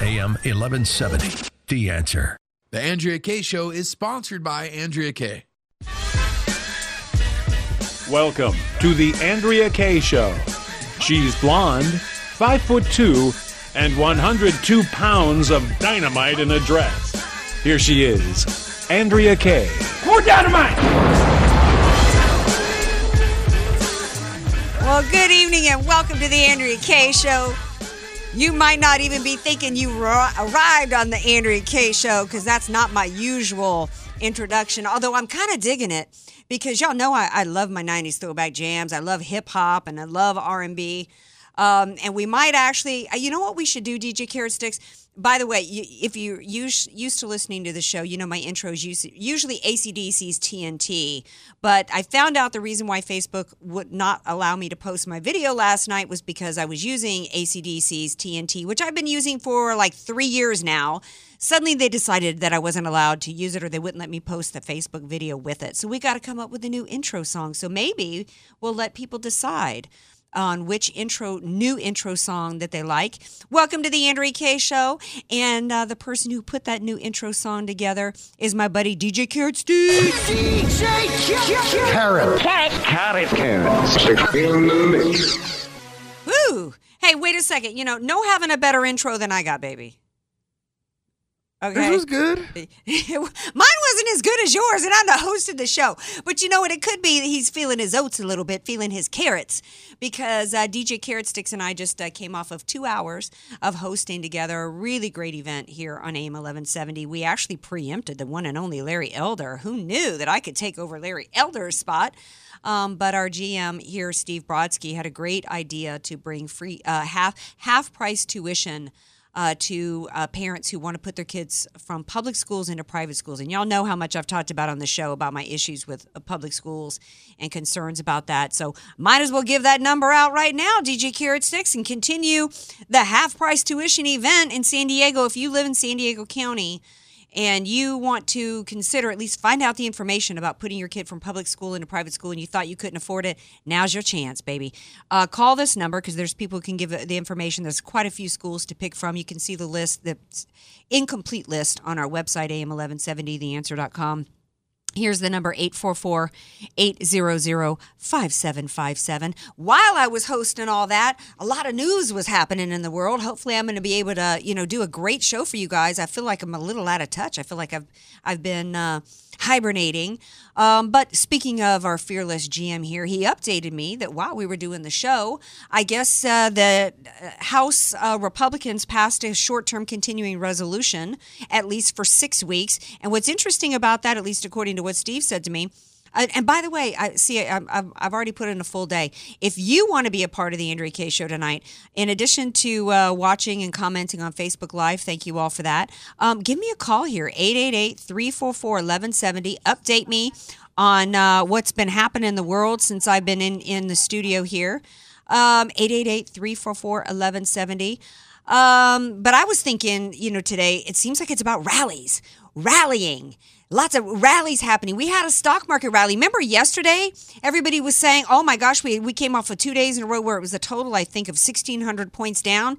AM 1170. The answer. The Andrea Kaye Show is sponsored by Andrea Kaye. Welcome to the Andrea Kaye Show. She's blonde, five foot two, and 102 pounds of dynamite in a dress. Here she is, Andrea Kaye. More dynamite! Well, good evening and welcome to the Andrea Kaye Show. You might not even be thinking you ri- arrived on the Andrea Kaye Show because that's not my usual introduction. Although I'm kind of digging it because y'all know I, I love my '90s throwback jams. I love hip hop and I love R&B. Um, and we might actually, uh, you know what we should do, DJ Carrot Sticks? By the way, you, if you're used, to listening to the show, you know my intros use, usually ACDC's TNT. But I found out the reason why Facebook would not allow me to post my video last night was because I was using ACDC's TNT, which I've been using for like three years now. Suddenly they decided that I wasn't allowed to use it or they wouldn't let me post the Facebook video with it. So we got to come up with a new intro song. So maybe we'll let people decide on which intro new intro song that they like. Welcome to the Andrea Kaye show and uh, the person who put that new intro song together is my buddy DJ Carrot Steve. Carrot. Carrot. Carrot. Woo! Hey, wait a second. You know, no having a better intro than I got, baby. Okay. This was good. Mine wasn't as good as yours, and I'm the host of the show. But you know what? It could be that he's feeling his oats a little bit, feeling his carrots, because uh, DJ Carrot Sticks and I just uh, came off of two hours of hosting together a really great event here on AM 1170. We actually preempted the one and only Larry Elder. Who knew that I could take over Larry Elder's spot? Um, but our GM here, Steve Brodsky, had a great idea to bring free uh, half half price tuition uh, to uh, parents who want to put their kids from public schools into private schools. And y'all know how much I've talked about on the show about my issues with uh, public schools and concerns about that. So might as well give that number out right now, DJ Carrot Six, and continue the half price tuition event in San Diego. If you live in San Diego County, and you want to consider at least find out the information about putting your kid from public school into private school and you thought you couldn't afford it, now's your chance, baby. Uh, call this number because there's people who can give the information. There's quite a few schools to pick from. You can see the list, the incomplete list on our website, am1170theanswer.com. Here's the number 844 800 5757. While I was hosting all that, a lot of news was happening in the world. Hopefully I'm going to be able to, you know, do a great show for you guys. I feel like I'm a little out of touch. I feel like I've I've been uh, hibernating. Um, but speaking of our fearless GM here, he updated me that while we were doing the show, I guess uh, the House uh, Republicans passed a short term continuing resolution, at least for six weeks. And what's interesting about that, at least according to what Steve said to me, uh, and by the way, I see I've, already put in a full day. If you want to be a part of the Andrea Kaye show tonight, in addition to uh, watching and commenting on Facebook Live, thank you all for that. Um, give me a call here, 888 344 1170. Update me on uh, what's been happening in the world since I've been in, in the studio here. Um, 888 344 1170. Um, but I was thinking, you know, today it seems like it's about rallies, rallying. Lots of rallies happening. We had a stock market rally. Remember yesterday? Everybody was saying, oh my gosh, we, we came off of two days in a row where it was a total, I think, of 1,600 points down.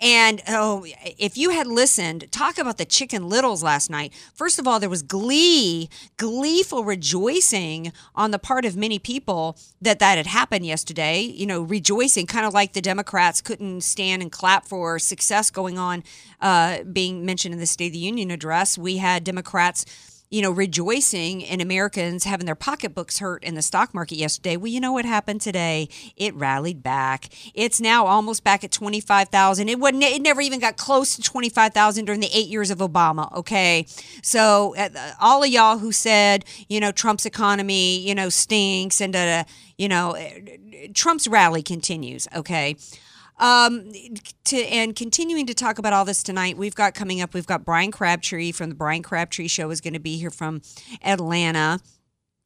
And oh, if you had listened, talk about the chicken littles last night. First of all, there was glee, gleeful rejoicing on the part of many people that that had happened yesterday. You know, rejoicing, kind of like the Democrats couldn't stand and clap for success going on, uh, being mentioned in the State of the Union address. We had Democrats you know, rejoicing in Americans having their pocketbooks hurt in the stock market yesterday. Well, you know what happened today? It rallied back. It's now almost back at 25,000. It wasn't it never even got close to 25,000 during the 8 years of Obama, okay? So, uh, all of y'all who said, you know, Trump's economy, you know, stinks and uh, you know, Trump's rally continues, okay? Um, to and continuing to talk about all this tonight, we've got coming up. We've got Bryan Crabtree from the Bryan Crabtree Show is going to be here from Atlanta.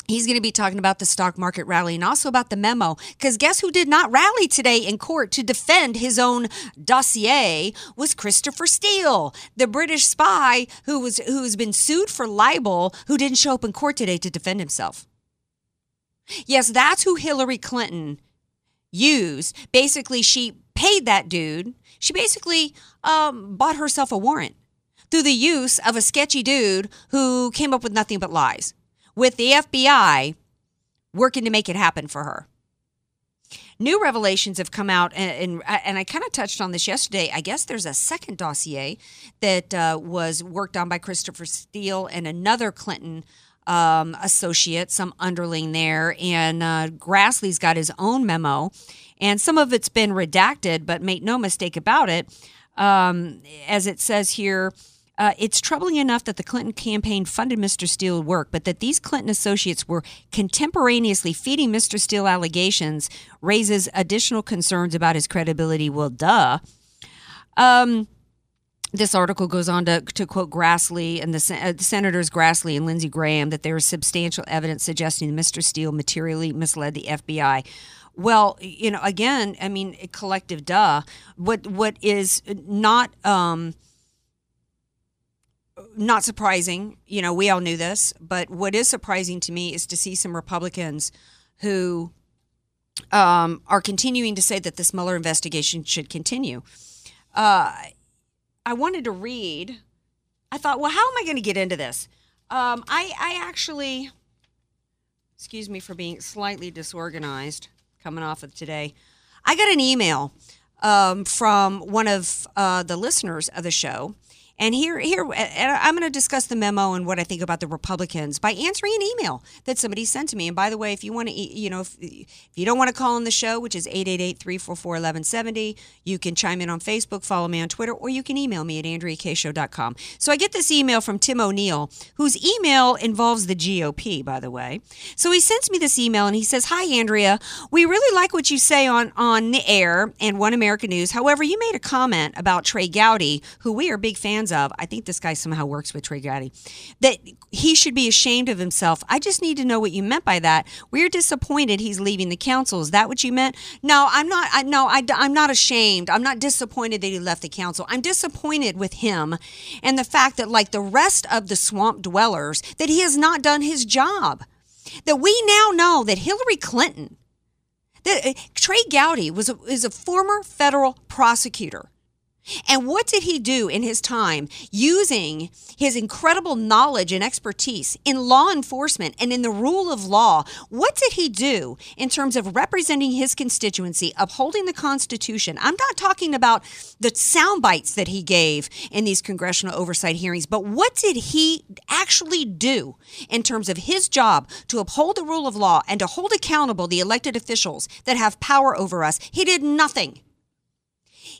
He's going to be talking about the stock market rally and also about the memo. Because guess who did not rally today in court to defend his own dossier was Christopher Steele, the British spy who was who's been sued for libel, who didn't show up in court today to defend himself. Yes, that's who Hillary Clinton used. Basically, she paid that dude. She basically um, bought herself a warrant through the use of a sketchy dude who came up with nothing but lies, with the FBI working to make it happen for her. New revelations have come out, and, and, and I kind of touched on this yesterday. I guess there's a second dossier that uh, was worked on by Christopher Steele and another Clinton um, associate, some underling there. And uh, Grassley's got his own memo, and some of it's been redacted, but make no mistake about it. Um, as it says here, uh, it's troubling enough that the Clinton campaign funded Mr. Steele's work, but that these Clinton associates were contemporaneously feeding Mr. Steele allegations raises additional concerns about his credibility. Well, duh. Um, this article goes on to, to quote Grassley and the, uh, the, senators Grassley and Lindsey Graham that there is substantial evidence suggesting that Mr. Steele materially misled the FBI. Well, you know, again, I mean, collective duh. What what is not um, not surprising. You know, we all knew this, but what is surprising to me is to see some Republicans who um, are continuing to say that this Mueller investigation should continue. Uh, I wanted to read. I thought, well, how am I going to get into this? Um, I, I actually, excuse me for being slightly disorganized coming off of today. I got an email um, from one of uh, the listeners of the show and here, here, I'm going to discuss the memo and what I think about the Republicans by answering an email that somebody sent to me. And by the way, if you want to, you know, if, if you don't want to call on the show, which is 888-344-1170, you can chime in on Facebook, follow me on Twitter, or you can email me at andreakshow.com. So I get this email from Tim O'Neill, whose email involves the GOP, by the way. So he sends me this email and he says, "Hi Andrea, we really like what you say on on the air and One American News. However, you made a comment about Trey Gowdy, who we are big fans." Fans of, I think this guy somehow works with Trey Gowdy, that he should be ashamed of himself. I just need to know what you meant by that. We're disappointed he's leaving the council. Is that what you meant? No, I'm not. I, no, I, I'm not ashamed. I'm not disappointed that he left the council. I'm disappointed with him and the fact that, like the rest of the swamp dwellers, that he has not done his job. That we now know that Hillary Clinton, uh, Trey Gowdy was a, is a former federal prosecutor and what did he do in his time using his incredible knowledge and expertise in law enforcement and in the rule of law? What did he do in terms of representing his constituency, upholding the Constitution? I'm not talking about the sound bites that he gave in these congressional oversight hearings, but what did he actually do in terms of his job to uphold the rule of law and to hold accountable the elected officials that have power over us? He did nothing.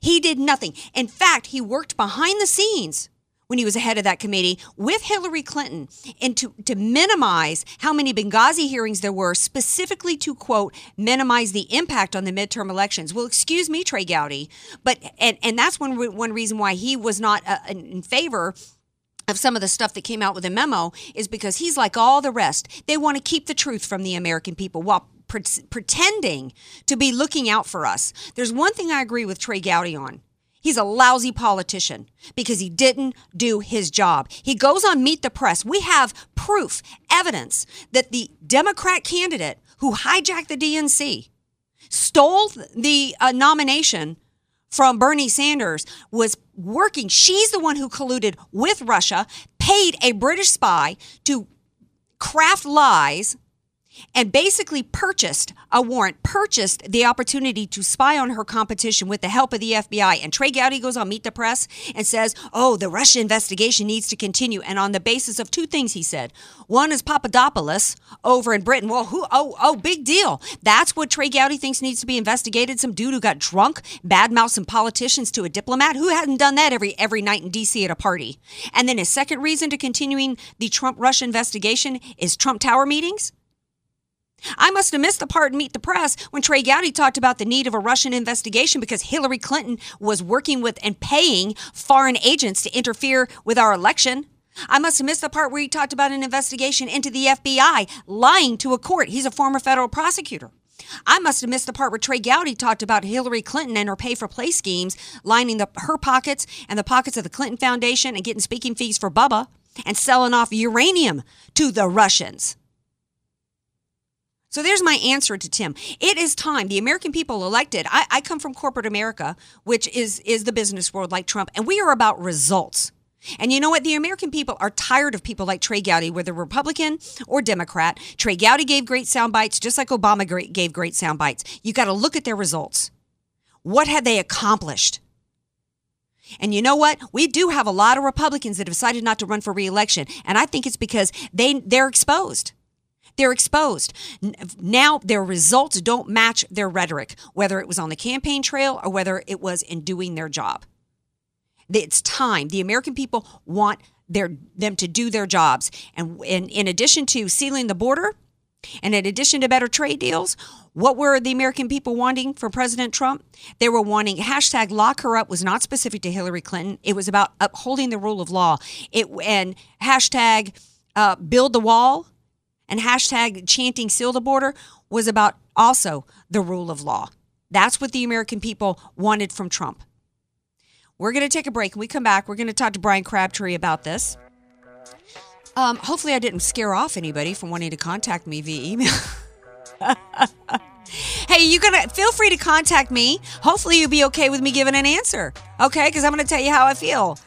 He did nothing. In fact, he worked behind the scenes when he was ahead of that committee with Hillary Clinton and to, to minimize how many Benghazi hearings there were, specifically to quote, minimize the impact on the midterm elections. Well, excuse me, Trey Gowdy, but, and, and that's one, one reason why he was not uh, in favor of some of the stuff that came out with the memo is because he's like all the rest. They want to keep the truth from the American people while pre- pretending to be looking out for us. There's one thing I agree with Trey Gowdy on. He's a lousy politician because he didn't do his job. He goes on Meet the Press. We have proof, evidence that the Democrat candidate who hijacked the DNC, stole the uh, nomination from Bernie Sanders, was working. She's the one who colluded with Russia, paid a British spy to craft lies and basically purchased a warrant, purchased the opportunity to spy on her competition with the help of the FBI. And Trey Gowdy goes on Meet the Press and says, Oh, the Russia investigation needs to continue. And on the basis of two things, he said. One is Papadopoulos over in Britain. Well, who? Oh, oh, big deal. That's what Trey Gowdy thinks needs to be investigated. Some dude who got drunk, badmouth some politicians to a diplomat who hadn't done that every every night in D.C. at a party. And then his second reason to continuing the Trump Russia investigation is Trump Tower meetings. I must have missed the part in Meet the Press when Trey Gowdy talked about the need of a Russian investigation because Hillary Clinton was working with and paying foreign agents to interfere with our election. I must have missed the part where he talked about an investigation into the FBI lying to a court. He's a former federal prosecutor. I must have missed the part where Trey Gowdy talked about Hillary Clinton and her pay for play schemes lining the, her pockets and the pockets of the Clinton Foundation and getting speaking fees for Bubba and selling off uranium to the Russians. So there's my answer to Tim. It is time. The American people elected. I, I come from corporate America, which is is the business world like Trump, and we are about results. And you know what? The American people are tired of people like Trey Gowdy, whether Republican or Democrat. Trey Gowdy gave great sound bites, just like Obama gave great sound bites. You got to look at their results. What have they accomplished? And you know what? We do have a lot of Republicans that have decided not to run for reelection, and I think it's because they they're exposed. They're exposed. Now their results don't match their rhetoric, whether it was on the campaign trail or whether it was in doing their job. It's time. The American people want their them to do their jobs. And in, in addition to sealing the border, and in addition to better trade deals, what were the American people wanting from President Trump? They were wanting hashtag lock her up was not specific to Hillary Clinton. It was about upholding the rule of law. It and hashtag uh, build the wall and hashtag chanting seal the border was about also the rule of law. That's what the American people wanted from Trump. We're going to take a break. When we come back, we're going to talk to Bryan Crabtree about this. Um, hopefully, I didn't scare off anybody from wanting to contact me via email. hey, you gonna feel free to contact me. Hopefully, you'll be okay with me giving an answer. Okay, because I'm gonna tell you how I feel.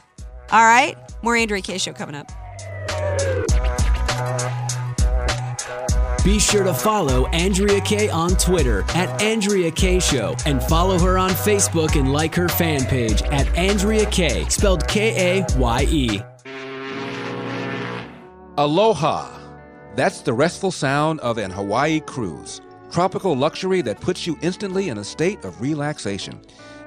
All right, more Andrea Kaye show coming up. Be sure to follow Andrea Kaye on Twitter at Andrea Kaye Show and follow her on Facebook and like her fan page at Andrea Kaye, spelled K A Y E. Aloha. That's the restful sound of an Hawaii cruise. Tropical luxury that puts you instantly in a state of relaxation.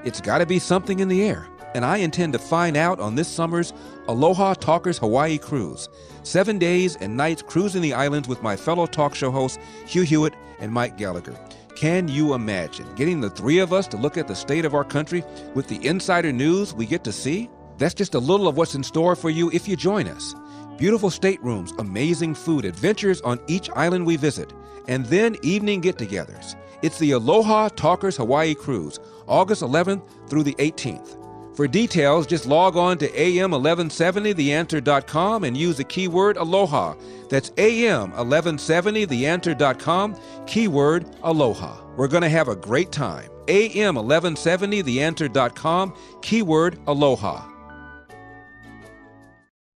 It's got to be something in the air, and I intend to find out on this summer's Aloha Talkers Hawaii cruise. Seven days and nights cruising the islands with my fellow talk show hosts Hugh Hewitt and Mike Gallagher. Can you imagine getting the three of us to look at the state of our country with the insider news we get to see? That's just a little of what's in store for you if you join us. Beautiful staterooms, amazing food, adventures on each island we visit, and then evening get togethers. It's the Aloha Talkers Hawaii Cruise, August 11th through the 18th. For details, just log on to am1170theanswer.com and use the keyword Aloha. That's am1170theanswer.com, keyword Aloha. We're going to have a great time. am1170theanswer.com, keyword Aloha.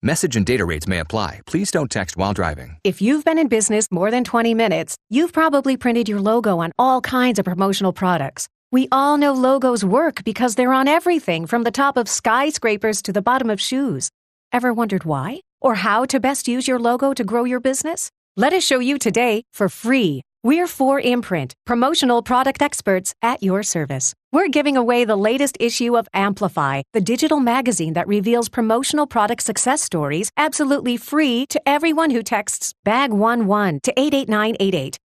Message and data rates may apply. Please don't text while driving. If you've been in business more than 20 minutes, you've probably printed your logo on all kinds of promotional products. We all know logos work because they're on everything from the top of skyscrapers to the bottom of shoes. Ever wondered why? Or how to best use your logo to grow your business? Let us show you today for free. We're 4imprint, promotional product experts at your service. We're giving away the latest issue of Amplify, the digital magazine that reveals promotional product success stories absolutely free to everyone who texts BAG11 to 88988.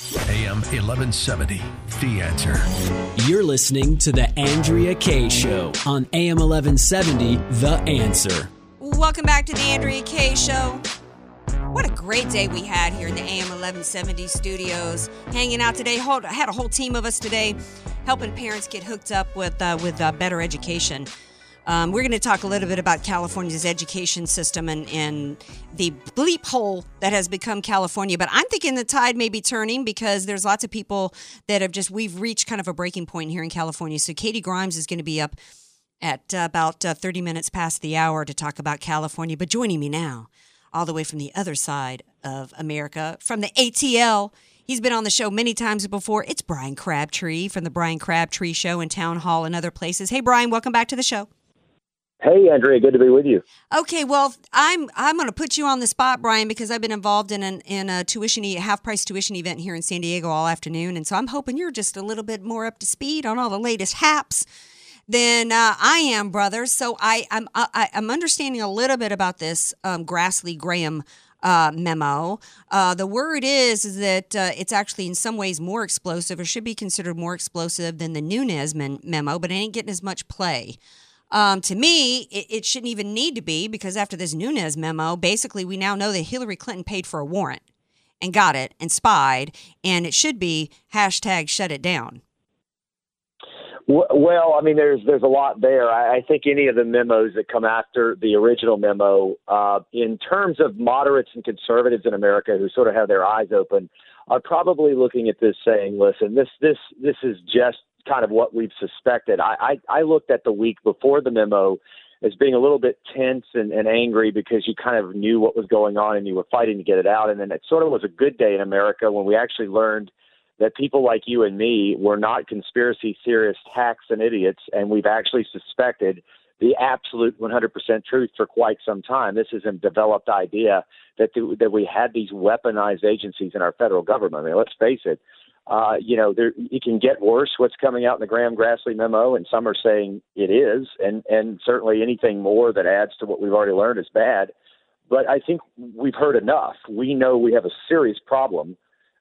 AM 1170, The Answer. You're listening to The Andrea Kaye Show on AM 1170, The Answer. Welcome back to the Andrea Kaye Show. What a great day we had here in the AM 1170 studios, hanging out today. I had a whole team of us today, helping parents get hooked up with uh, with uh, better education. Um, we're going to talk a little bit about California's education system and, and the bleep hole that has become California. But I'm thinking the tide may be turning because there's lots of people that have just, we've reached kind of a breaking point here in California. So Katy Grimes is going to be up at uh, about uh, 30 minutes past the hour to talk about California. But joining me now, all the way from the other side of America, from the ATL, He's been on the show many times before. It's Bryan Crabtree from the Bryan Crabtree Show in Town Hall and other places. Hey, Bryan, welcome back to the show. Hey, Andrea, good to be with you. Okay, well, I'm I'm going to put you on the spot, Bryan, because I've been involved in an in a tuition half price tuition event here in San Diego all afternoon, and so I'm hoping you're just a little bit more up to speed on all the latest haps than uh, I am, brother. So I I'm I, I'm understanding a little bit about this um, Grassley Graham. Uh, memo. Uh, the word is, is that uh, it's actually in some ways more explosive or should be considered more explosive than the Nunes memo, but it ain't getting as much play. Um, to me, it, it, shouldn't even need to be because after this Nunes memo, basically we now know that Hillary Clinton paid for a warrant and got it and spied, and it should be hashtag shut it down. Well, I mean, there's there's a lot there. I, I think any of the memos that come after the original memo, uh, in terms of moderates and conservatives in America who sort of have their eyes open, are probably looking at this saying, "Listen, this this this is just kind of what we've suspected. I, I, I looked at the week before the memo as being a little bit tense and, and angry because you kind of knew what was going on and you were fighting to get it out. And then it sort of was a good day in America when we actually learned that people like you and me were not conspiracy theorists, hacks, and idiots, and we've actually suspected the absolute 100% truth for quite some time. This is a developed idea that the, that we had these weaponized agencies in our federal government. I mean, let's face it uh, you know, there, it can get worse. What's coming out in the Graham Grassley memo, and some are saying it is, and and certainly anything more that adds to what we've already learned is bad. But I think we've heard enough. We know we have a serious problem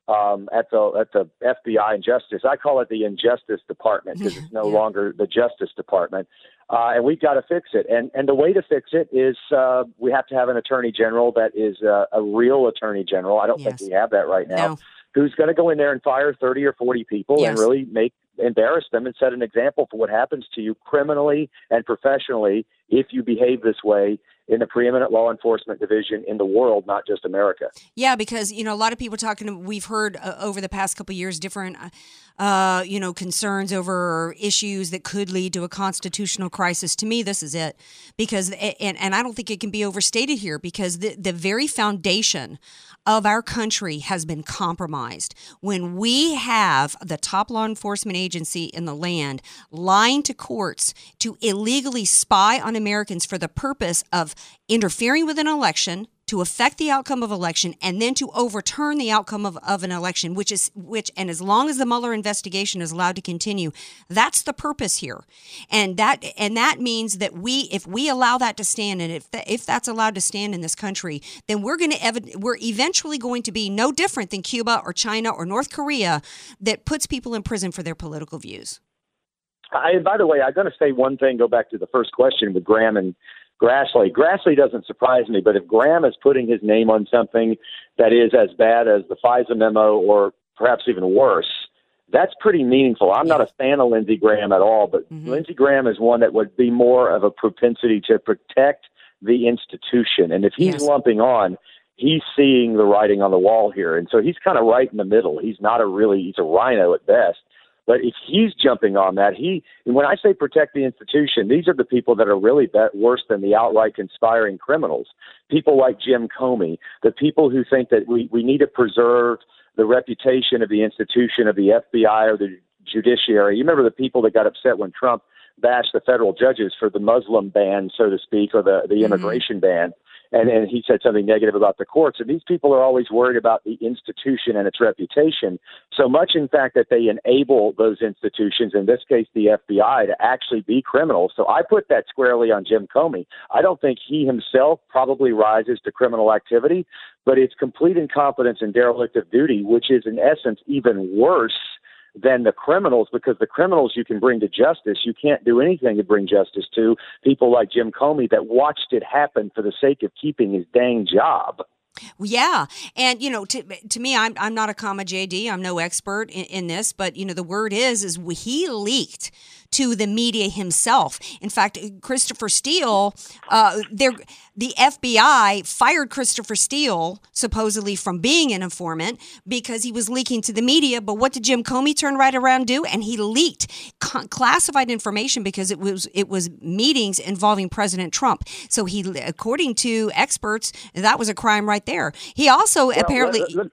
um, at the at the FBI and Justice. I call it the Injustice Department because it's no yeah. longer the Justice Department, uh, and we've got to fix it. And and the way to fix it is uh, we have to have an Attorney General that is uh, a real Attorney General. I don't yes. think we have that right now. No who's going to go in there and fire 30 or 40 people yes. and really make embarrass them and set an example for what happens to you criminally and professionally if you behave this way in the preeminent law enforcement division in the world, not just America. Yeah, because you know a lot of people talking. We've heard uh, over the past couple years different, uh, you know, concerns over issues that could lead to a constitutional crisis. To me, this is it, because and and I don't think it can be overstated here because the the very foundation of our country has been compromised. When we have the top law enforcement agency in the land lying to courts to illegally spy on Americans for the purpose of interfering with an election, to affect the outcome of election and then to overturn the outcome of, of an election, which is which and as long as the Mueller investigation is allowed to continue, that's the purpose here. And that and that means that we if we allow that to stand and if if that's allowed to stand in this country, then we're going to ev- we're eventually going to be no different than Cuba or China or North Korea that puts people in prison for their political views. I, by the way, I'm going to say one thing. Go back to the first question with Graham and Grassley. Grassley doesn't surprise me, but if Graham is putting his name on something that is as bad as the FISA memo or perhaps even worse, that's pretty meaningful. I'm not a fan of Lindsey Graham at all, but mm-hmm. Lindsey Graham is one that would be more of a propensity to protect the institution. And if he's yes. lumping on, he's seeing the writing on the wall here. And so he's kind of right in the middle. He's not a really, he's a RINO at best. But if he's jumping on that, he and when I say protect the institution, these are the people that are really bet worse than the outright conspiring criminals. People like Jim Comey, the people who think that we, we need to preserve the reputation of the institution of the FBI or the judiciary. You remember the people that got upset when Trump bash the federal judges for the Muslim ban, so to speak, or the, the Mm-hmm. immigration ban. And, and he said something negative about the courts. And these people are always worried about the institution and its reputation. So much, in fact, that they enable those institutions, in this case, the FBI, to actually be criminals. So I put that squarely on Jim Comey. I don't think he himself probably rises to criminal activity, but it's complete incompetence and derelict of duty, which is, in essence, even worse than the criminals because the criminals you can bring to justice. You can't do anything to bring justice to people like Jim Comey that watched it happen for the sake of keeping his dang job. Yeah, and you know, to to me, I'm I'm not a comma JD. I'm no expert in, in this, but you know, the word is is he leaked to the media himself. In fact, Christopher Steele, uh, there, the FBI fired Christopher Steele supposedly from being an informant because he was leaking to the media. But what did Jim Comey turn right around do? And he leaked classified information because it was it was meetings involving President Trump. So he, according to experts, that was a crime right there. He also Well, apparently. Let, let-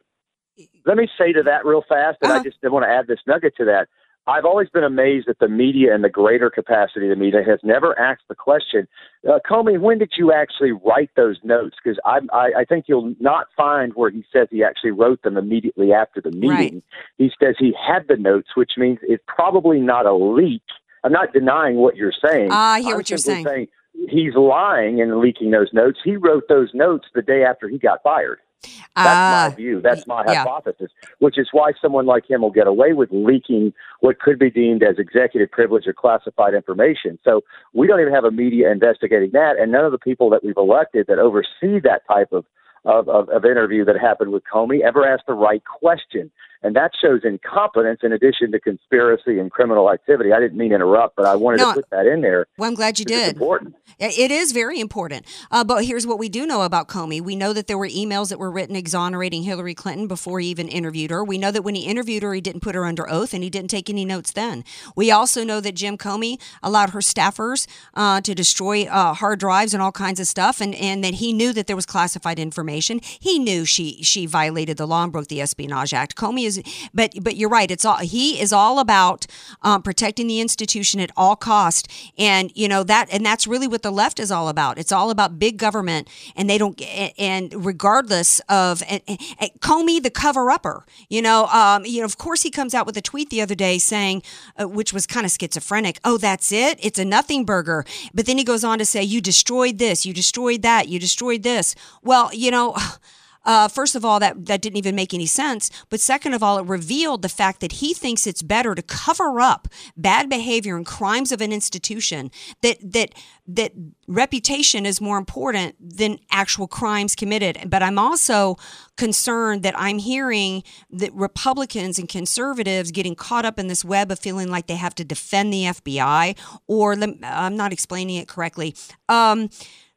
let me say to that real fast, and I just want to add this nugget to that. I've always been amazed that the media and the greater capacity of the media has never asked the question, uh, Comey, when did you actually write those notes? Because I, I think you'll not find where he says he actually wrote them immediately after the meeting. Right. He says he had the notes, which means it's probably not a leak. I'm not denying what you're saying. Ah, I hear I'm what you're simply saying. He's lying and leaking those notes. He wrote those notes the day after he got fired. That's Ah, my view. That's my yeah. hypothesis, which is why someone like him will get away with leaking what could be deemed as executive privilege or classified information. So we don't even have a media investigating that, and none of the people that we've elected that oversee that type of of, of, of interview that happened with Comey ever asked the right question. And that shows incompetence in addition to conspiracy and criminal activity. I didn't mean to interrupt, but I wanted No, to put that in there. Well, I'm glad you did. important. It is very important. Uh, but here's what we do know about Comey. We know that there were emails that were written exonerating Hillary Clinton before he even interviewed her. We know that when he interviewed her, he didn't put her under oath and he didn't take any notes then. We also know that Jim Comey allowed her staffers uh, to destroy uh, hard drives and all kinds of stuff, and, and that he knew that there was classified information. He knew she she violated the law and broke the Espionage Act. Comey is, but but you're right. It's all he is all about um, protecting the institution at all cost, and you know that, and that's really what the left is all about. It's all about big government, and they don't. And regardless of and, and Comey, the cover upper, you know, um, you know, of course he comes out with a tweet the other day saying, uh, which was kind of schizophrenic. Oh, that's it. It's a nothing burger. But then he goes on to say, you destroyed this, you destroyed that, you destroyed this. Well, you know. Uh, first of all, that, that didn't even make any sense. But second of all, it revealed the fact that he thinks it's better to cover up bad behavior and crimes of an institution. That that that reputation is more important than actual crimes committed. But I'm also concerned that I'm hearing that Republicans and conservatives getting caught up in this web of feeling like they have to defend the FBI. Or I'm not explaining it correctly. Um,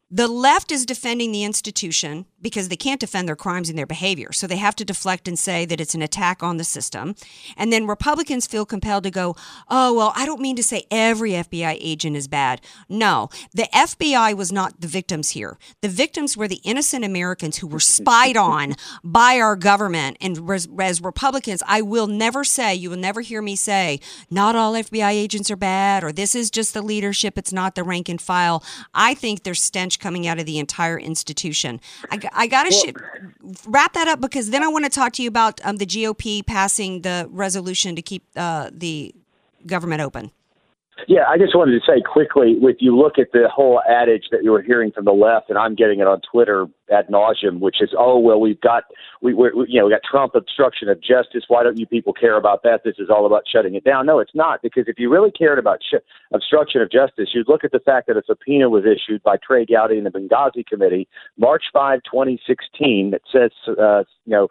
the left is defending the institution because they can't defend their crimes and their behavior. So they have to deflect and say that it's an attack on the system. And then Republicans feel compelled to go, oh, well, I don't mean to say every FBI agent is bad. No, the FBI was not the victims here. The victims were the innocent Americans who were spied on by our government. And as, Republicans, I will never say, you will never hear me say, not all FBI agents are bad or this is just the leadership, it's not the rank and file. I think there's stench coming out of the entire institution. I, I got to sh- wrap that up because then I want to talk to you about um, the GOP passing the resolution to keep uh, the government open. Yeah, I just wanted to say quickly, if you look at the whole adage that you were hearing from the left, and I'm getting it on Twitter ad nauseum, which is, oh well, we've got we, we you know we got Trump obstruction of justice. Why don't you people care about that? This is all about shutting it down. No, it's not because if you really cared about sh- obstruction of justice, you'd look at the fact that a subpoena was issued by Trey Gowdy and the Benghazi Committee March 5, 2016, that says uh, you know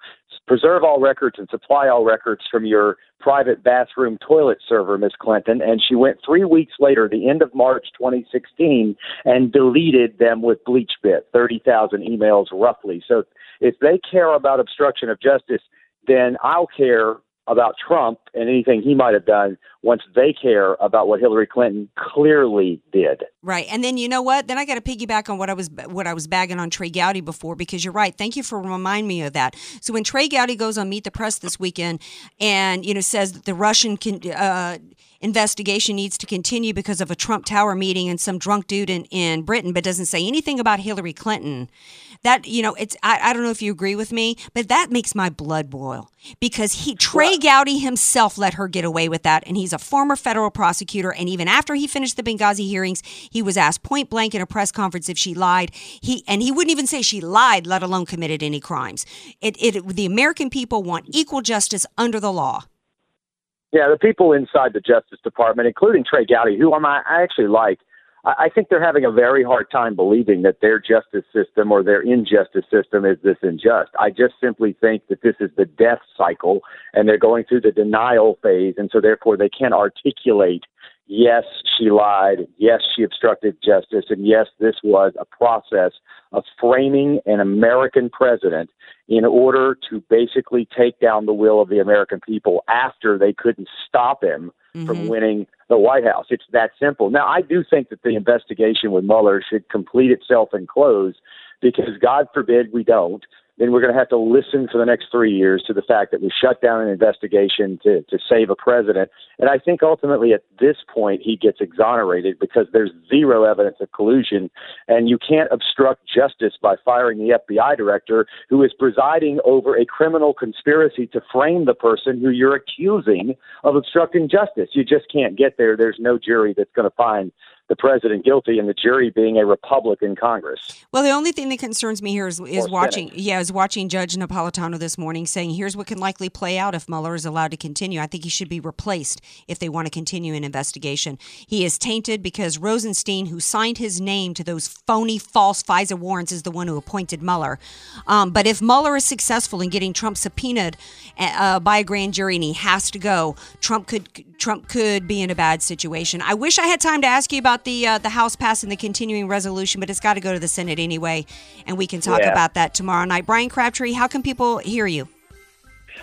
preserve all records and supply all records from your private bathroom toilet server, Miss Clinton. And she went three weeks later, the end of March 2016, and deleted them with BleachBit, 30,000 emails roughly. So if they care about obstruction of justice, then I'll care about Trump and anything he might have done once they care about what Hillary Clinton clearly did. Right, and then you know what? Then I got to piggyback on what I was what I was bagging on Trey Gowdy before because you're right. Thank you for reminding me of that. So when Trey Gowdy goes on Meet the Press this weekend and you know says that the Russian can, uh, investigation needs to continue because of a Trump Tower meeting and some drunk dude in, in Britain, but doesn't say anything about Hillary Clinton. That you know, it's I, I don't know if you agree with me, but that makes my blood boil because he Trey Gowdy himself let her get away with that, and he's a former federal prosecutor. And even after he finished the Benghazi hearings, he was asked point blank in a press conference if she lied. He and he wouldn't even say she lied, let alone committed any crimes. It, it the American people want equal justice under the law. Yeah, the people inside the Justice Department, including Trey Gowdy, who I'm, I actually like, I think they're having a very hard time believing that their justice system or their injustice system is this unjust. I just simply think that this is the death cycle and they're going through the denial phase. And so therefore they can't articulate, yes, she lied. Yes, she obstructed justice. And yes, this was a process of framing an American president in order to basically take down the will of the American people after they couldn't stop him mm-hmm. from winning the White House. It's that simple. Now, I do think that the investigation with Mueller should complete itself and close because God forbid we don't then we're going to have to listen for the next three years to the fact that we shut down an investigation to, to save a president. And I think ultimately at this point he gets exonerated because there's zero evidence of collusion. And you can't obstruct justice by firing the FBI director who is presiding over a criminal conspiracy to frame the person who you're accusing of obstructing justice. You just can't get there. There's no jury that's going to find the president guilty and the jury being a Republican Congress. Well, the only thing that concerns me here is, is watching, yeah, is watching Judge Napolitano this morning saying, here's what can likely play out if Mueller is allowed to continue. I think he should be replaced if they want to continue an investigation. He is tainted because Rosenstein, who signed his name to those phony, false FISA warrants, is the one who appointed Mueller. Um, but if Mueller is successful in getting Trump subpoenaed uh, by a grand jury and he has to go, Trump could Trump could be in a bad situation. I wish I had time to ask you about the uh, the House passing the continuing resolution, but it's got to go to the Senate anyway, and we can talk yeah. about that tomorrow night. Bryan Crabtree, how can people hear you?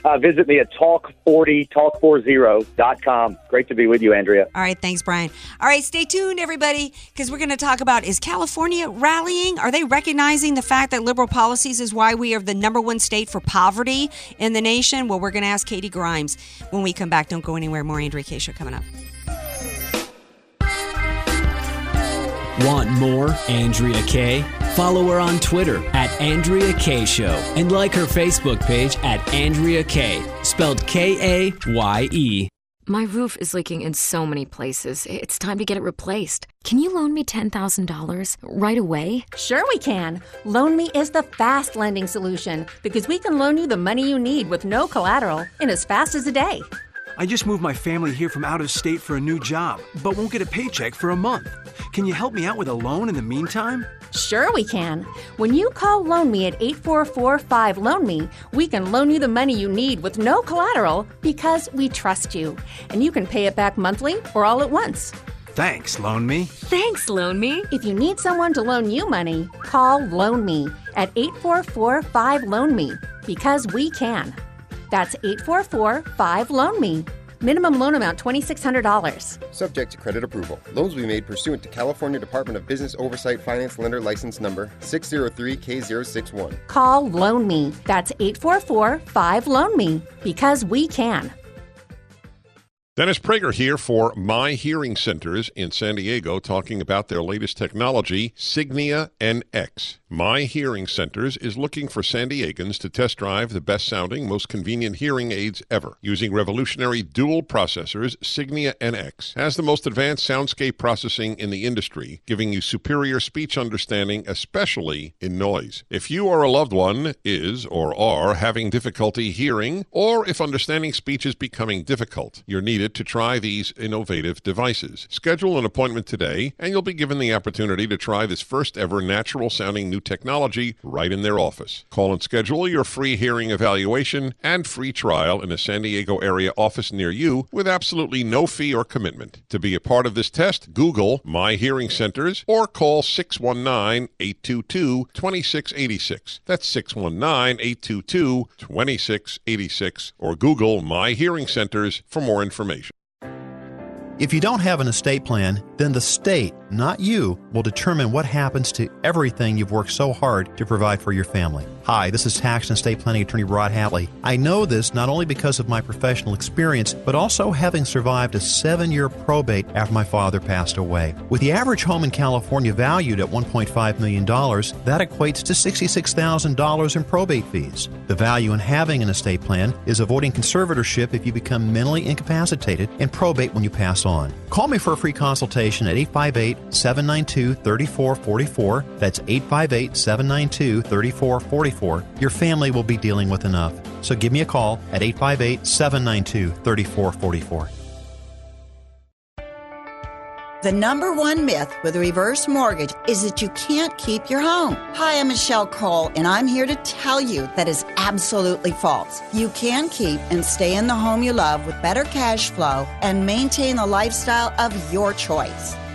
Uh, visit me at talk40, talk40.com. Great to be with you, Andrea. All right. Thanks, Bryan. All right. Stay tuned, everybody, because we're going to talk about is California rallying? Are they recognizing the fact that liberal policies is why we are the number one state for poverty in the nation? Well, we're going to ask Katy Grimes when we come back. Don't go anywhere. More Andrea Show coming up. Want more Andrea Kaye? Follow her on Twitter at Andrea Kaye Show and like her Facebook page at Andrea Kaye, spelled K A Y E. My roof is leaking in so many places. It's time to get it replaced. Can you loan me $10,000 right away? Sure, we can. Loan Me is the fast lending solution because we can loan you the money you need with no collateral in as fast as a day. I just moved my family here from out of state for a new job, but won't get a paycheck for a month. Can you help me out with a loan in the meantime? Sure, we can. When you call Loan Me at 8445 Loan Me, we can loan you the money you need with no collateral because we trust you. And you can pay it back monthly or all at once. Thanks, Loan Me. Thanks, Loan Me. If you need someone to loan you money, call Loan Me at 8445 Loan Me because we can. That's 844 5 Loan Me. Minimum loan amount $2,600. Subject to credit approval. Loans will be made pursuant to California Department of Business Oversight Finance Lender License Number 603K061. Call Loan Me. That's 844 5 Loan Me because we can. Dennis Prager here for My Hearing Centers in San Diego talking about their latest technology, Signia NX. My Hearing Centers is looking for San Diegans to test drive the best sounding, most convenient hearing aids ever. Using revolutionary dual processors, Signia NX has the most advanced soundscape processing in the industry, giving you superior speech understanding, especially in noise. If you or a loved one is or are having difficulty hearing, or if understanding speech is becoming difficult, you're needed to try these innovative devices. Schedule an appointment today, and you'll be given the opportunity to try this first ever natural sounding new technology right in their office. Call and schedule your free hearing evaluation and free trial in a San Diego area office near you with absolutely no fee or commitment. To be a part of this test, Google My Hearing Centers or call 619 822 2686. That's 619 822 2686 or Google My Hearing Centers for more information. If you don't have an estate plan, then the state, not you, will determine what happens to everything you've worked so hard to provide for your family. Hi, this is tax and estate planning attorney Rod Hadley. I know this not only because of my professional experience, but also having survived a seven year probate after my father passed away. With the average home in California valued at $1.5 million, that equates to $66,000 in probate fees. The value in having an estate plan is avoiding conservatorship if you become mentally incapacitated and probate when you pass on. Call me for a free consultation at 858 792 3444. That's 858 792 3444. Your family will be dealing with enough. So give me a call at 858 792 3444. The number one myth with a reverse mortgage is that you can't keep your home. Hi, I'm Michelle Cole, and I'm here to tell you that is absolutely false. You can keep and stay in the home you love with better cash flow and maintain the lifestyle of your choice.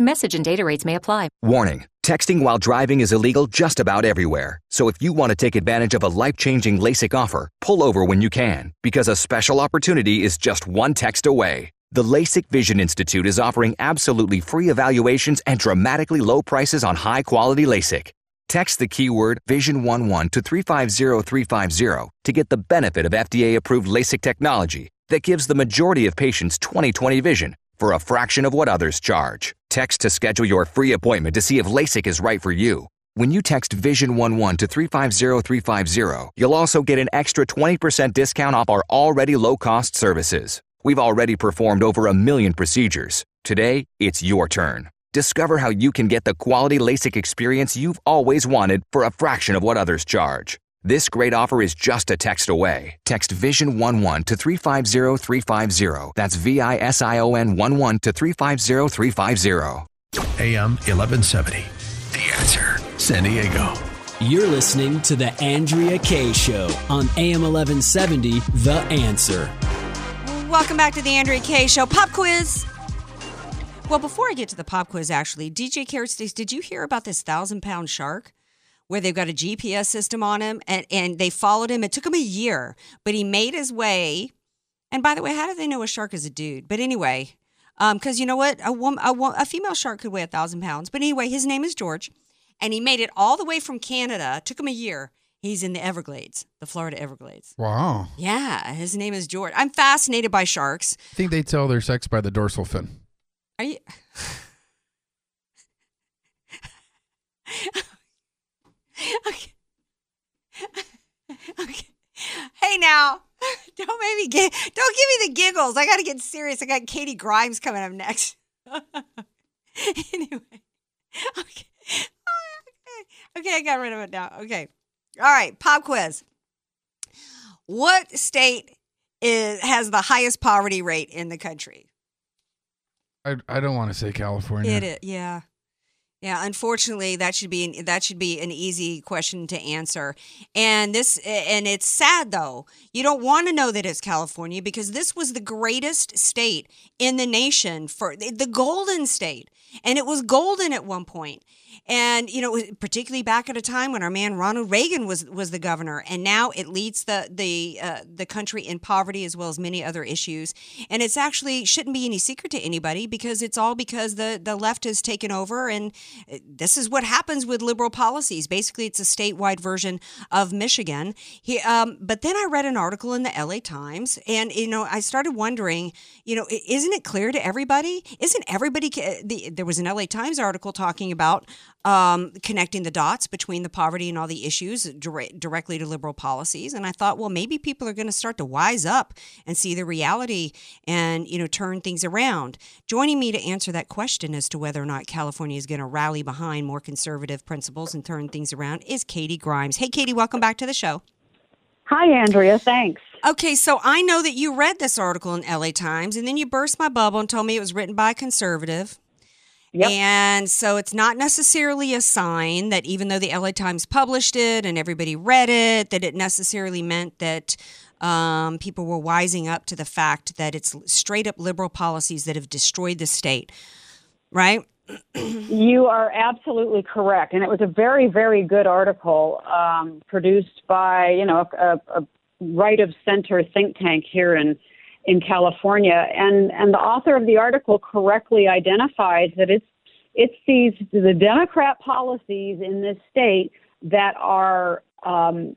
Message and data rates may apply. Warning texting while driving is illegal just about everywhere. So if you want to take advantage of a life changing LASIK offer, pull over when you can, because a special opportunity is just one text away. The LASIK Vision Institute is offering absolutely free evaluations and dramatically low prices on high quality LASIK. Text the keyword Vision11 to 350350 to get the benefit of FDA approved LASIK technology that gives the majority of patients 20/20 vision for a fraction of what others charge. Text to schedule your free appointment to see if LASIK is right for you. When you text Vision11 to 350350, you'll also get an extra 20% discount off our already low cost services. We've already performed over a million procedures. Today, it's your turn. Discover how you can get the quality LASIK experience you've always wanted for a fraction of what others charge. This great offer is just a text away. Text Vision11 to 350350. That's V I S I O N 11 to 350350. AM 1170. The answer. San Diego. You're listening to The Andrea Kaye Show on AM 1170, The Answer. Welcome back to the Andrea Kaye Show pop quiz. Well, before I get to the pop quiz, actually, DJ Carrot Sticks, did you hear about this thousand pound shark? Where they've got a GPS system on him and, and they followed him. It took him a year, but he made his way. And by the way, how do they know a shark is a dude? But anyway, um, because you know what? A, woman, a, a female shark could weigh a thousand pounds. But anyway, his name is George. And he made it all the way from Canada. It took him a year. He's in the Everglades, the Florida Everglades. Wow. Yeah, his name is George. I'm fascinated by sharks. I think they tell their sex by the dorsal fin. Are you? okay. okay. Hey now, don't make me get. Don't give me the giggles. I got to get serious. I got Katy Grimes coming up next. anyway, okay. okay, I got rid of it now. Okay, all right. Pop quiz. What state is has the highest poverty rate in the country? I, I don't want to say California. It is, yeah. Yeah, unfortunately, that should be an, that should be an easy question to answer. And this and it's sad though. You don't want to know that it's California because this was the greatest state in the nation for the golden state. And it was golden at one point. And you know, particularly back at a time when our man Ronald Reagan was was the governor, and now it leads the the uh, the country in poverty as well as many other issues. And it's actually shouldn't be any secret to anybody because it's all because the the left has taken over, and uh, this is what happens with liberal policies. Basically, it's a statewide version of Michigan. He, um, but then I read an article in the L.A. Times, and you know, I started wondering, you know, isn't it clear to everybody? Isn't everybody? The, there was an L.A. Times article talking about um, connecting the dots between the poverty and all the issues dire- directly to liberal policies. And I thought, well, maybe people are going to start to wise up and see the reality and, you know, turn things around. Joining me to answer that question as to whether or not California is going to rally behind more conservative principles and turn things around is Katy Grimes. Hey, Katy, welcome back to the show. Hi, Andrea. Thanks. Okay, so I know that you read this article in LA Times and then you burst my bubble and told me it was written by a conservative. And so it's not necessarily a sign that even though the LA Times published it and everybody read it, that it necessarily meant that um, people were wising up to the fact that it's straight up liberal policies that have destroyed the state, right? you are absolutely correct, and it was a very, very good article um, produced by you know a, a right of center think tank here in in California, and and the author of the article correctly identifies that it's it's these the Democrat policies in this state that are um,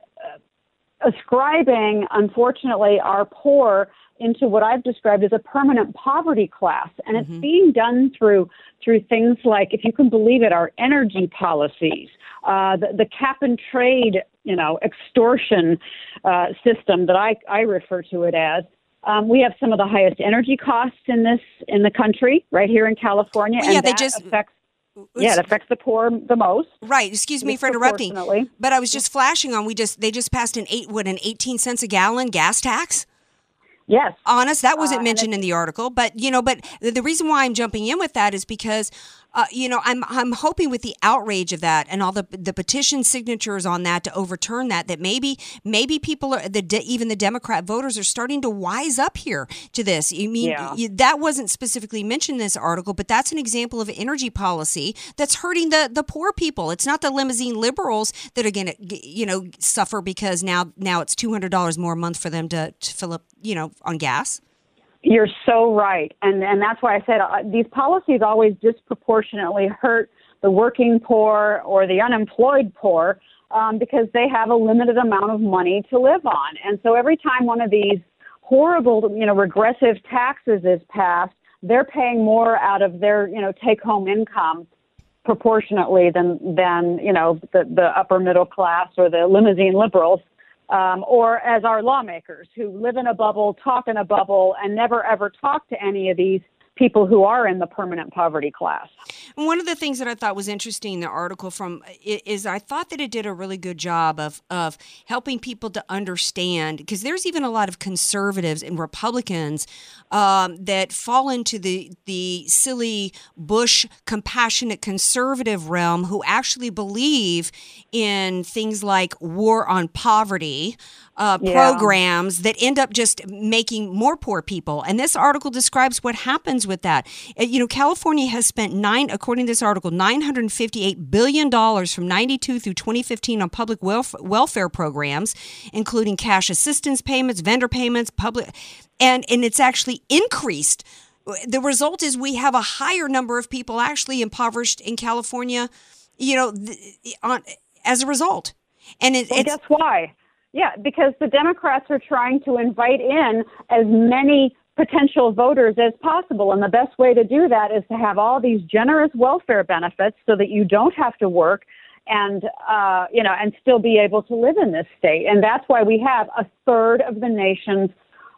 ascribing, unfortunately, our poor into what I've described as a permanent poverty class, and it's mm-hmm. being done through through things like, if you can believe it, our energy policies, uh, the, the cap and trade, you know, extortion uh, system that I I refer to it as. Um, we have some of the highest energy costs in this in the country, right here in California, well, yeah, and they that just affects yeah, it affects the poor the most. Right. Excuse me for interrupting. But I was just flashing on. We just they just passed an eight what an eighteen cents a gallon gas tax. Yes. Honest, that wasn't Uh, mentioned in the article, but you know, but the, the reason why I'm jumping in with that is because uh, you know, I'm I'm hoping with the outrage of that and all the the petition signatures on that to overturn that that maybe maybe people are the de- even the Democrat voters are starting to wise up here to this. You mean Yeah. you, that wasn't specifically mentioned in this article, but that's an example of energy policy that's hurting the the poor people. It's not the limousine liberals that are going to you know suffer because now now it's two hundred dollars more a month for them to, to fill up you know on gas. You're so right, and and that's why I said uh, these policies always disproportionately hurt the working poor or the unemployed poor um, because they have a limited amount of money to live on, and so every time one of these horrible, you know, regressive taxes is passed, they're paying more out of their you know take home income proportionately than than you know the the upper middle class or the limousine liberals um, or as our lawmakers who live in a bubble, talk in a bubble, and never ever talk to any of these people who are in the permanent poverty class. One of the things that I thought was interesting in the article from is I thought that it did a really good job of of helping people to understand because there's even a lot of conservatives and Republicans um, that fall into the the silly Bush compassionate conservative realm who actually believe in things like war on poverty. Uh, Yeah. programs that end up just making more poor people. And this article describes what happens with that. Uh, You know, California has spent nine, according to this article, $958 billion from 92 through 2015 on public welf- welfare programs, including cash assistance payments, vendor payments, public, and, and it's actually increased. The result is we have a higher number of people actually impoverished in California, you know, th- on, as a result. And it, Well, it's, guess why? Yeah, because the Democrats are trying to invite in as many potential voters as possible. And the best way to do that is to have all these generous welfare benefits so that you don't have to work and uh, you know and still be able to live in this state. And that's why we have a third of the nation's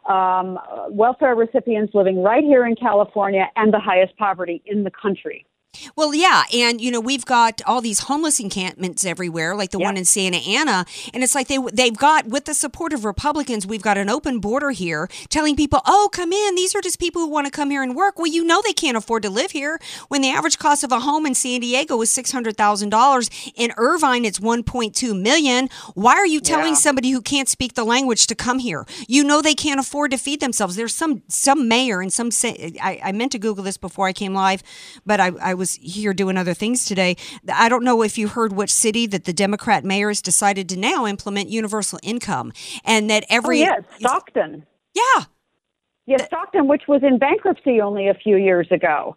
um, welfare recipients living right here in California and the highest poverty in the country. Well, yeah, and you know we've got all these homeless encampments everywhere, like the one in Santa Ana, and it's like they they've got with the support of Republicans, we've got an open border here, telling people, "Oh, come in. These are just people who want to come here and work." Well, you know they can't afford to live here when the average cost of a home in San Diego is six hundred thousand dollars. In Irvine, it's 1.2 million. Why are you telling Yeah. somebody who can't speak the language to come here? You know they can't afford to feed themselves. There's some some mayor and some I, I meant to Google this before I came live, but I, I was here doing other things today. I don't know if you heard which city that the Democrat mayor has decided to now implement universal income, and that every oh, yeah, Stockton. Yeah. Yeah, Stockton, which was in bankruptcy only a few years ago.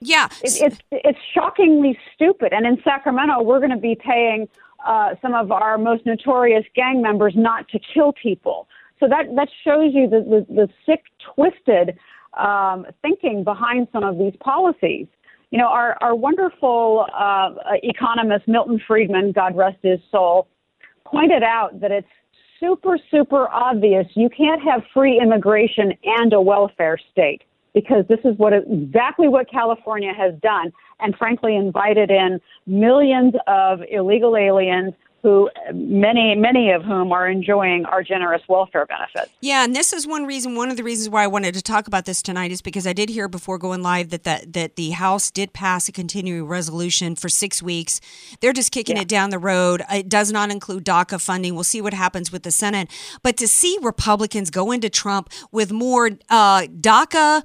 Yeah. It, it's it's shockingly stupid. And in Sacramento, we're going to be paying uh, some of our most notorious gang members not to kill people. So that that shows you the the, the sick, twisted um, thinking behind some of these policies. You know, our our wonderful uh, economist Milton Friedman, God rest his soul, pointed out that it's super super obvious you can't have free immigration and a welfare state because this is what exactly what California has done, and frankly invited in millions of illegal aliens who many, many of whom are enjoying our generous welfare benefits. Yeah, and this is one reason. One of the reasons why I wanted to talk about this tonight is because I did hear before going live that that, that the House did pass a continuing resolution for six weeks. They're just kicking Yeah. it down the road. It does not include DACA funding. We'll see what happens with the Senate. But to see Republicans go into Trump with more uh, DACA,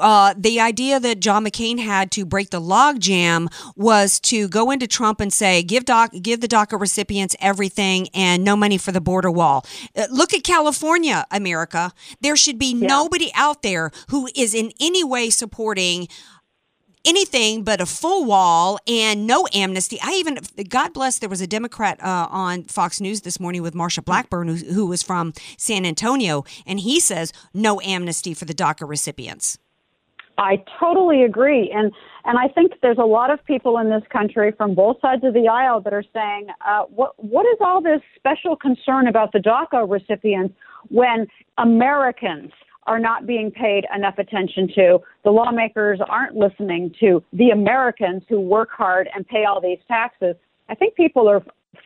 uh, the idea that John McCain had to break the logjam was to go into Trump and say, give doc, give the DACA everything and no money for the border wall. Uh, look at California, America. There should be nobody out there who is in any way supporting anything but a full wall and no amnesty. I even, God bless, there was a Democrat uh, on Fox News this morning with Marsha Blackburn, who, who was from San Antonio, and he says no amnesty for the DACA recipients. I totally agree, and and I think there's a lot of people in this country from both sides of the aisle that are saying, uh, what what is all this special concern about the DACA recipients when Americans are not being paid enough attention to? The lawmakers aren't listening to the Americans who work hard and pay all these taxes. I think people are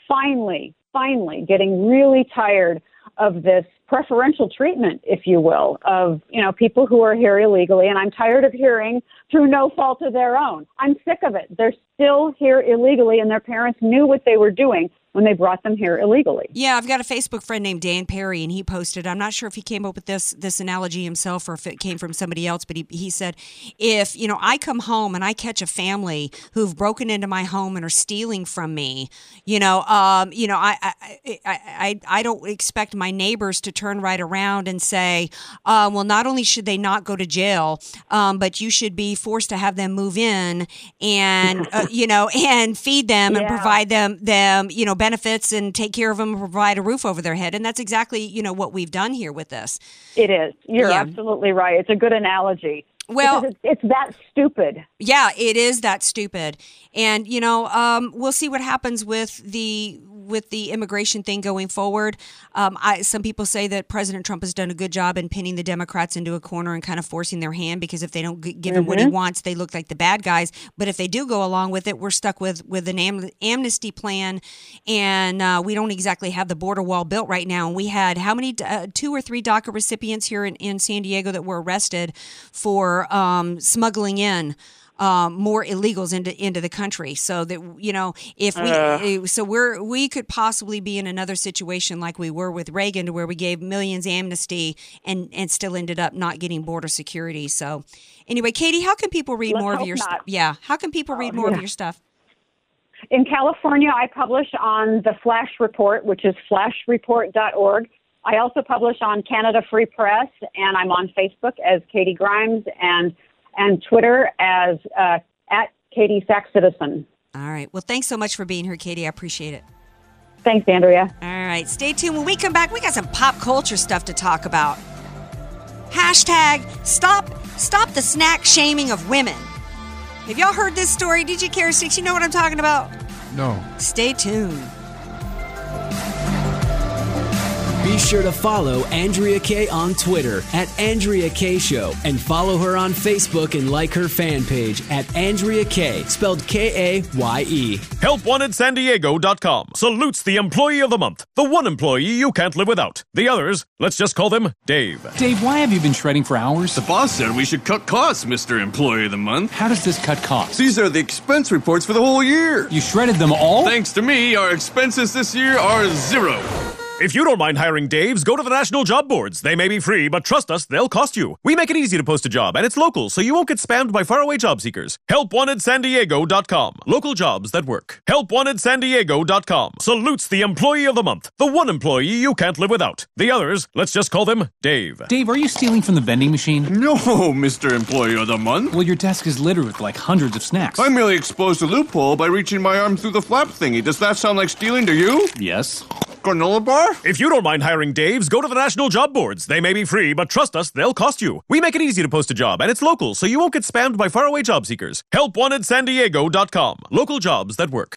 finally, finally getting really tired of this preferential treatment, if you will, of you know people who are here illegally. And I'm tired of hearing through no fault of their own. I'm sick of it. They're still here illegally, and their parents knew what they were doing when they brought them here illegally. Yeah, I've got a Facebook friend named Dan Perry, and he posted. I'm not sure if he came up with this this analogy himself or if it came from somebody else, but he he said, if you know I come home and I catch a family who've broken into my home and are stealing from me, you know, um, you know, I I, I I I don't expect my neighbors to turn right around and say, uh, well, not only should they not go to jail, um, but you should be forced to have them move in and uh, you know and feed them and provide them them you know benefits and take care of them and provide a roof over their head and that's exactly you know what we've done here with this It is. You're Yeah. absolutely right. It's a good analogy. Well- it's, it's that stupid. yeah it is that stupid and you know um, we'll see what happens with the with the immigration thing going forward um, I, some people say that president trump has done a good job in pinning the democrats into a corner and kind of forcing their hand because if they don't give him what he Mhm. wants they look like the bad guys but if they do go along with it we're stuck with with an am- amnesty plan and uh, we don't exactly have the border wall built right now and we had how many uh, two or three daca recipients here in, in san diego that were arrested for um, smuggling in um, more illegals into into the country. So that you know, if we Uh. eh, so we're we could possibly be in another situation like we were with Reagan, to where we gave millions amnesty and and still ended up not getting border security. So anyway, Katy, how can people read Let's more of your stuff? Yeah, how can people read more yeah. of your stuff? In California, I publish on the Flash Report, which is flashreport.org. I also publish on Canada Free Press, and I'm on Facebook as Katy Grimes and and Twitter as uh, at Katy Sack Citizen. All right. Well, thanks so much for being here, Katy. I appreciate it. Thanks, Andrea. All right. Stay tuned. When we come back, we got some pop culture stuff to talk about. Hashtag stop stop the snack shaming of women. Have y'all heard this story? DJ Carrot Sticks, you know what I'm talking about? No. Stay tuned. Be sure to follow Andrea Kaye on Twitter at Andrea Kaye Show and follow her on Facebook and like her fan page at Andrea Kaye, spelled K A Y E. HelpWantedSanDiego.com salutes the employee of the month, the one employee you can't live without. The others, let's just call them Dave. Dave, why have you been shredding for hours? The boss said we should cut costs, Mr. Employee of the Month. How does this cut costs? These are the expense reports for the whole year. You shredded them all? Thanks to me, our expenses this year are zero. If you don't mind hiring Daves, go to the national job boards. They may be free, but trust us, they'll cost you. We make it easy to post a job, and it's local, so you won't get spammed by faraway job seekers. HelpWantedSanDiego.com. Local jobs that work. HelpWantedSanDiego.com salutes the employee of the month, the one employee you can't live without. The others, let's just call them Dave. Dave, are you stealing from the vending machine? No, Mr. Employee of the Month. Well, your desk is littered with like hundreds of snacks. I merely exposed a loophole by reaching my arm through the flap thingy. Does that sound like stealing to you? Yes. Granola bar? If you don't mind hiring Daves, go to the national job boards. They may be free, but trust us, they'll cost you. We make it easy to post a job, and it's local, so you won't get spammed by faraway job seekers. HelpWantedSanDiego.com. Local jobs that work.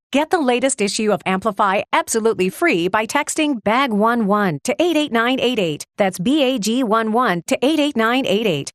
Get the latest issue of Amplify absolutely free by texting BAG11 to 88988. That's BAG11 to 88988.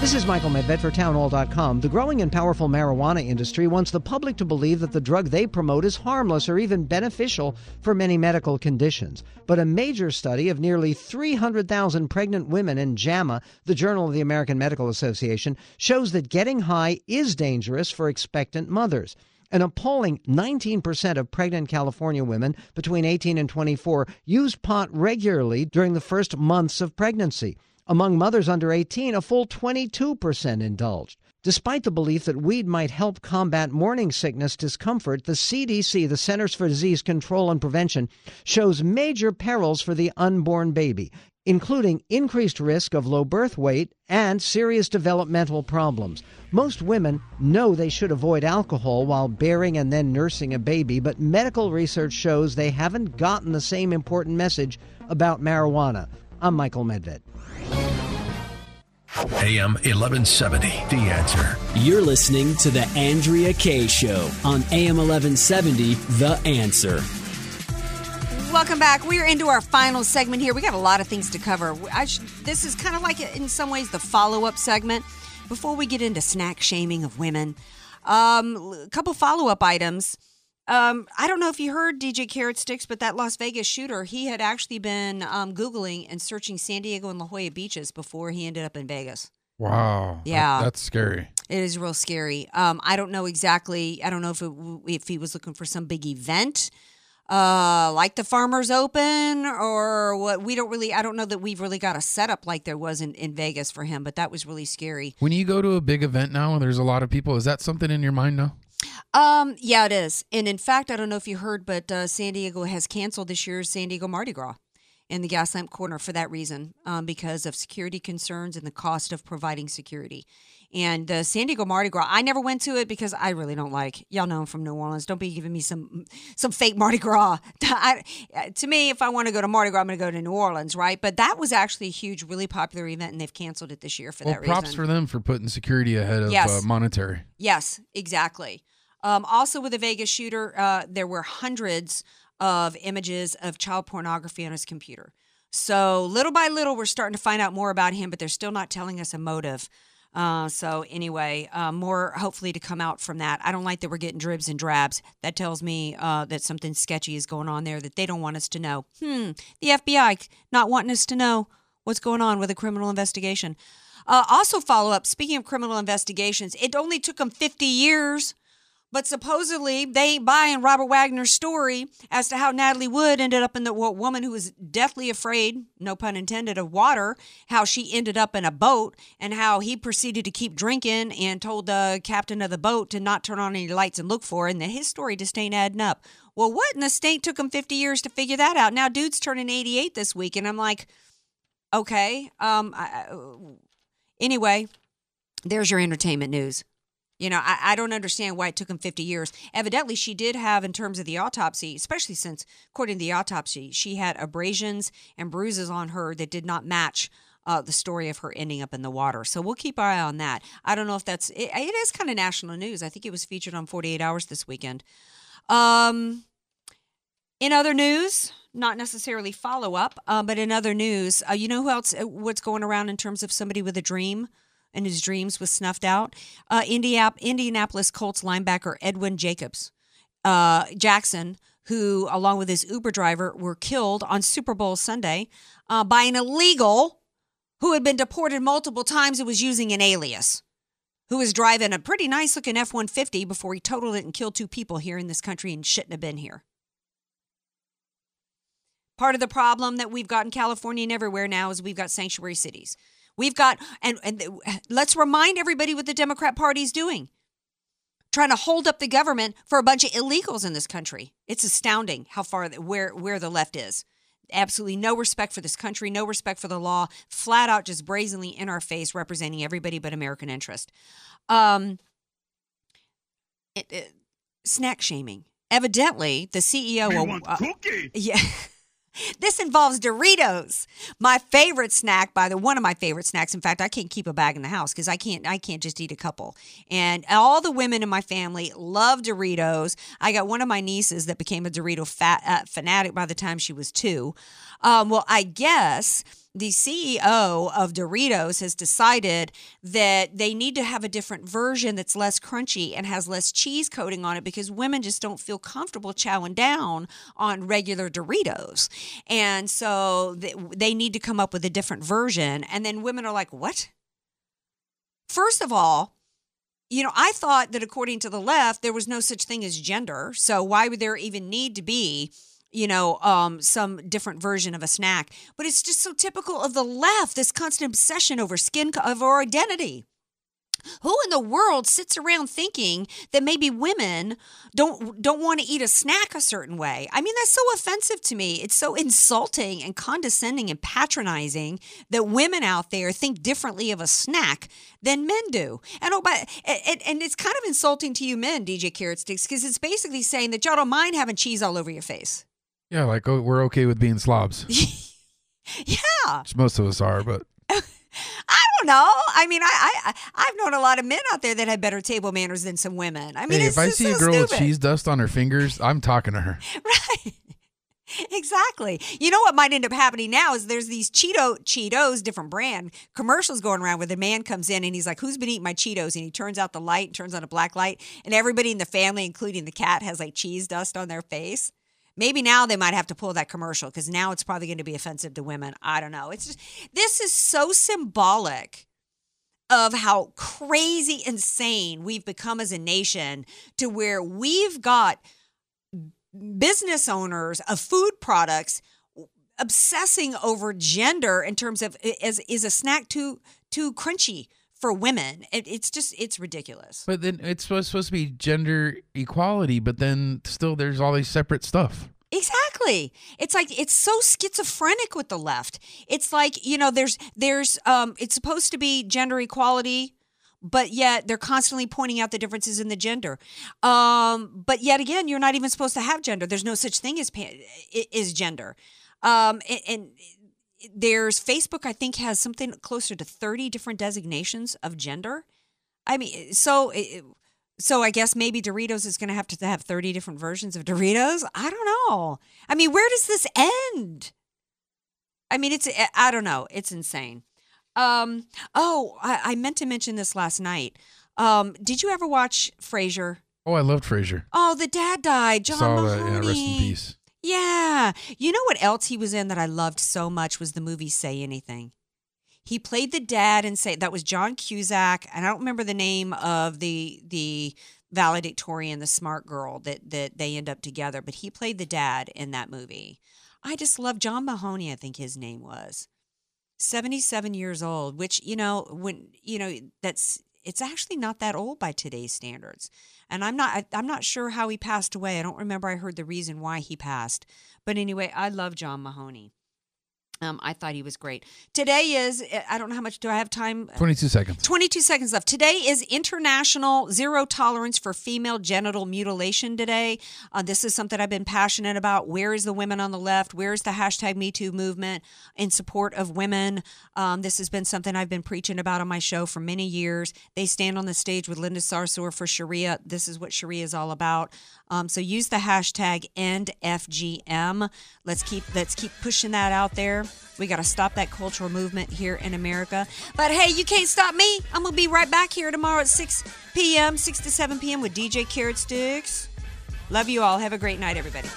This is Michael Medved for townhall.com. The growing and powerful marijuana industry wants the public to believe that the drug they promote is harmless or even beneficial for many medical conditions. But a major study of nearly 300,000 pregnant women in JAMA, the Journal of the American Medical Association, shows that getting high is dangerous for expectant mothers. An appalling 19% of pregnant California women between 18 and 24 use pot regularly during the first months of pregnancy. Among mothers under 18, a full 22% indulged. Despite the belief that weed might help combat morning sickness discomfort, the CDC, the Centers for Disease Control and Prevention, shows major perils for the unborn baby, including increased risk of low birth weight and serious developmental problems. Most women know they should avoid alcohol while bearing and then nursing a baby, but medical research shows they haven't gotten the same important message about marijuana. I'm Michael Medved. AM 1170, The Answer. You're listening to The Andrea Kaye Show on AM 1170, The Answer. Welcome back. We're into our final segment here. We got a lot of things to cover. Sh- this is kind of like, in some ways, the follow up segment. Before we get into snack shaming of women, um, a couple follow up items. Um, I don't know if you heard DJ Carrot Sticks, but that Las Vegas shooter, he had actually been um, Googling and searching San Diego and La Jolla beaches before he ended up in Vegas. Wow. Yeah. That, that's scary. It is real scary. Um, I don't know exactly. I don't know if it, if he was looking for some big event, uh, like the Farmers Open, or what. We don't really. I don't know that we've really got a setup like there was in, in Vegas for him. But that was really scary. When you go to a big event now and there's a lot of people, is that something in your mind now? Um, yeah, it is. And in fact, I don't know if you heard, but uh, San Diego has canceled this year's San Diego Mardi Gras in the Gaslamp Quarter for that reason, um, because of security concerns and the cost of providing security. And the San Diego Mardi Gras, I never went to it because I really don't like. Y'all know I'm from New Orleans. Don't be giving me some some fake Mardi Gras. I, to me, if I want to go to Mardi Gras, I'm going to go to New Orleans, right? But that was actually a huge, really popular event, and they've canceled it this year for well, that props reason. Props for them for putting security ahead of Yes. uh, monetary. Yes, exactly. Um, also, with the Vegas shooter, uh, there were hundreds of images of child pornography on his computer. So, little by little, we're starting to find out more about him, but they're still not telling us a motive. Uh, so, anyway, uh, more hopefully to come out from that. I don't like that we're getting dribs and drabs. That tells me uh, that something sketchy is going on there that they don't want us to know. Hmm, the FBI not wanting us to know what's going on with a criminal investigation. Uh, also, follow up. Speaking of criminal investigations, it only took them 50 years But supposedly they ain't buying Robert Wagner's story as to how Natalie Wood ended up in the wo- woman who was deathly afraid, no pun intended, of water, how she ended up in a boat, and how he proceeded to keep drinking and told the captain of the boat to not turn on any lights and look for her, and that his story just ain't adding up. Well, what in the state took him 50 years to figure that out? Now, dude's turning 88 this week, and I'm like, okay. Um, I- anyway, there's your entertainment news. You know, I, I don't understand why it took him 50 years. Evidently, she did have, in terms of the autopsy, especially since, according to the autopsy, she had abrasions and bruises on her that did not match uh, the story of her ending up in the water. So we'll keep our eye on that. I don't know if that's, it, it is kind of national news. I think it was featured on 48 Hours this weekend. Um, in other news, not necessarily follow up, uh, but in other news, uh, you know who else? uh, What's going around in terms of somebody with a dream, and his dreams was snuffed out? Uh, Indianapolis Colts linebacker Edwin Jacobs uh, Jackson, who along with his Uber driver were killed on Super Bowl Sunday uh, by an illegal who had been deported multiple times and was using an alias. Who was driving a pretty nice looking F 150 before he totaled it and killed two people here in this country and shouldn't have been here. Part of the problem that we've got in California and everywhere now is we've got sanctuary cities. We've got, and, and let's remind everybody what the Democrat Party is doing trying to hold up the government for a bunch of illegals in this country. It's astounding how far, where, where the left is. Absolutely no respect for this country, no respect for the law, flat out just brazenly in our face, representing everybody but American interest. Um, it, it- snack shaming. Evidently, the CEO. Of- want uh, cookie. yeah. This involves Doritos, my favorite snack. By the one of my favorite snacks. In fact, I can't keep a bag in the house because I can't. I can't just eat a couple. And all the women in my family love Doritos. I got one of my nieces that became a Dorito fat, uh, fanatic by the time she was two. Um, well, I guess the CEO of Doritos has decided that they need to have a different version that's less crunchy and has less cheese coating on it because women just don't feel comfortable chowing down on regular Doritos. And so they need to come up with a different version. And then women are like, what? First of all, you know, I thought that according to the left, there was no such thing as gender. So why would there even need to be, you know, um, some different version of a snack? But it's just so typical of the left, this constant obsession over skin, over identity. Who in the world sits around thinking that maybe women don't don't want to eat a snack a certain way? I mean, that's so offensive to me. It's so insulting and condescending and patronizing that women out there think differently of a snack than men do. And oh, but and, and it's kind of insulting to you men, DJ Carrot Sticks, because it's basically saying that y'all don't mind having cheese all over your face. Yeah, like oh, we're okay with being slobs. Yeah. Which most of us are, but I don't know. I mean, I, I I've known a lot of men out there that had better table manners than some women. I mean, hey, if I see so a girl with stupid. cheese dust on her fingers, I'm talking to her. Right. Exactly. You know what might end up happening now is there's these Cheeto Cheetos, different brand commercials going around where the man comes in and he's like, "Who's been eating my Cheetos?" And he turns out the light, and turns on a black light, and everybody in the family, including the cat, has like cheese dust on their face. Maybe now they might have to pull that commercial because now it's probably going to be offensive to women. I don't know. It's just this is so symbolic of how crazy insane we've become as a nation to where we've got business owners of food products obsessing over gender in terms of is is a snack too too crunchy for women it, it's just it's ridiculous But then it's supposed, supposed to be gender equality, but then still there's all these separate stuff. Exactly. It's like it's so schizophrenic with the left. It's like, you know, there's there's um it's supposed to be gender equality, but yet they're constantly pointing out the differences in the gender. Um but yet again, you're not even supposed to have gender. There's no such thing as pa- is gender. Um and, and there's Facebook I think has something closer to 30 different designations of gender. I mean, so it, so I guess maybe Doritos is going to have to have 30 different versions of Doritos. I don't know. I mean, where does this end? I mean, it's I don't know. It's insane. Um. Oh, I, I meant to mention this last night. Um. Did you ever watch Frasier? Oh, I loved Frasier. Oh, the dad died. John Saw Mahoney. that. Yeah, rest in peace. Yeah. You know what else he was in that I loved so much was the movie Say Anything. He played the dad and say that was John Cusack, and I don't remember the name of the the valedictorian, the smart girl that that they end up together, but he played the dad in that movie. I just love John Mahoney, I think his name was. 77 years old, which, you know, when, you know, that's, it's actually not that old by today's standards. And I'm not, I, I'm not sure how he passed away. I don't remember I heard the reason why he passed. But anyway, I love John Mahoney. Um, I thought he was great. Today is, I don't know how much, do I have time? 22 seconds. 22 seconds left. Today is International Zero Tolerance for Female Genital Mutilation Today. Uh, this is something I've been passionate about. Where is the women on the left? Where is the hashtag Me Too movement in support of women? Um, this has been something I've been preaching about on my show for many years. They stand on the stage with Linda Sarsour for Sharia. This is what Sharia is all about. Um, so use the hashtag EndFGM. Let's keep let's keep pushing that out there. We got to stop that cultural movement here in America. But hey, you can't stop me. I'm gonna be right back here tomorrow at 6 p.m., 6 to 7 p.m. with DJ Carrot Sticks. Love you all. Have a great night, everybody.